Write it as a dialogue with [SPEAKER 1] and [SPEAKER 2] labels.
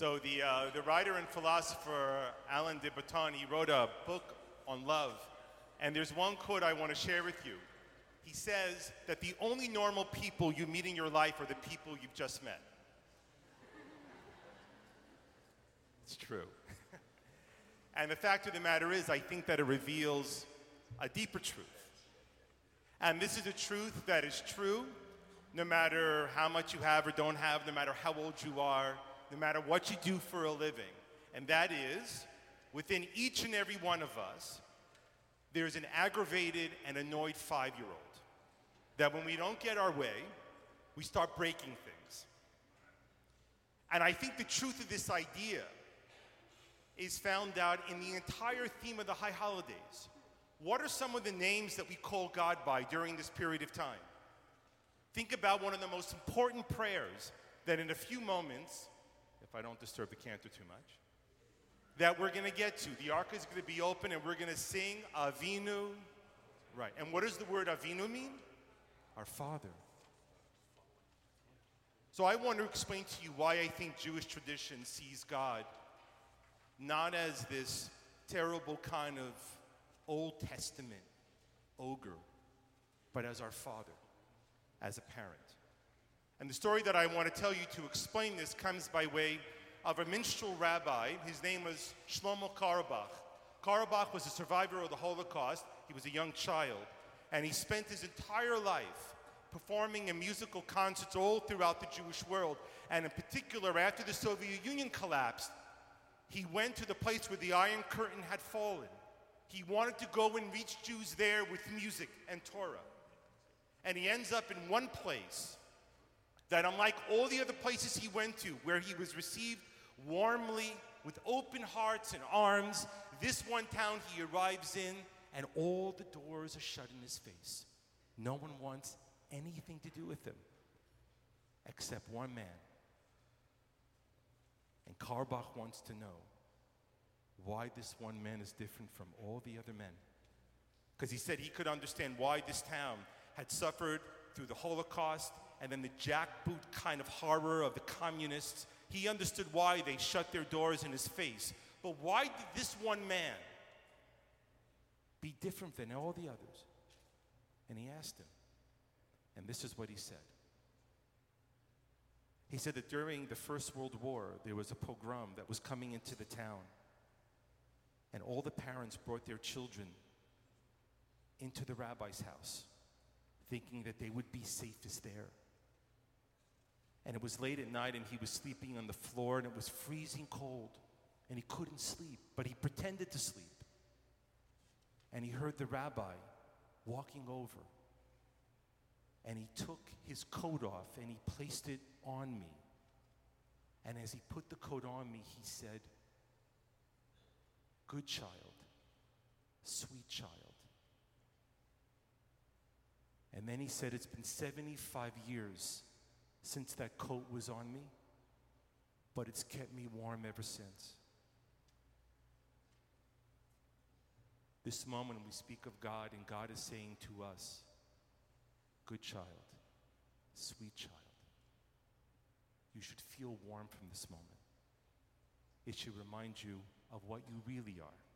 [SPEAKER 1] So the, uh, the writer and philosopher Alain de Botton, he wrote a book on love. And there's one quote I want to share with you. He says that the only normal people you meet in your life are the people you've just met. It's true. and the fact of the matter is, I think that it reveals a deeper truth. And this is a truth that is true no matter how much you have or don't have, no matter how old you are, no matter what you do for a living. And that is, within each and every one of us, there's an aggravated and annoyed five year old. That when we don't get our way, we start breaking things. And I think the truth of this idea is found out in the entire theme of the high holidays. What are some of the names that we call God by during this period of time? Think about one of the most important prayers that in a few moments, if I don't disturb the cantor too much, that we're going to get to. The ark is going to be open and we're going to sing Avinu. Right. And what does the word Avinu mean? Our Father. So I want to explain to you why I think Jewish tradition sees God not as this terrible kind of Old Testament ogre, but as our Father as a parent. And the story that I want to tell you to explain this comes by way of a minstrel rabbi. His name was Shlomo Carlebach. Carlebach was a survivor of the Holocaust. He was a young child. And he spent his entire life performing in musical concerts all throughout the Jewish world. And in particular, after the Soviet Union collapsed, he went to the place where the Iron Curtain had fallen. He wanted to go and reach Jews there with music and Torah. And he ends up in one place that, unlike all the other places he went to, where he was received warmly with open hearts and arms, this one town he arrives in, and all the doors are shut in his face. No one wants anything to do with him except one man. And Carlebach wants to know why this one man is different from all the other men. Because he said he could understand why this town had suffered through the Holocaust and then the jackboot kind of horror of the communists. He understood why they shut their doors in his face. But why did this one man be different than all the others? And he asked him. And this is what he said. He said that during the First World War, there was a pogrom that was coming into the town. And all the parents brought their children into the rabbi's house thinking that they would be safest there. And it was late at night, and he was sleeping on the floor, and it was freezing cold, and he couldn't sleep, but he pretended to sleep. And he heard the rabbi walking over, and he took his coat off and he placed it on me. And as he put the coat on me, he said, Good child, sweet child. And then he said, It's been 75 years since that coat was on me, but it's kept me warm ever since. This moment we speak of God, and God is saying to us, Good child, sweet child, you should feel warm from this moment. It should remind you of what you really are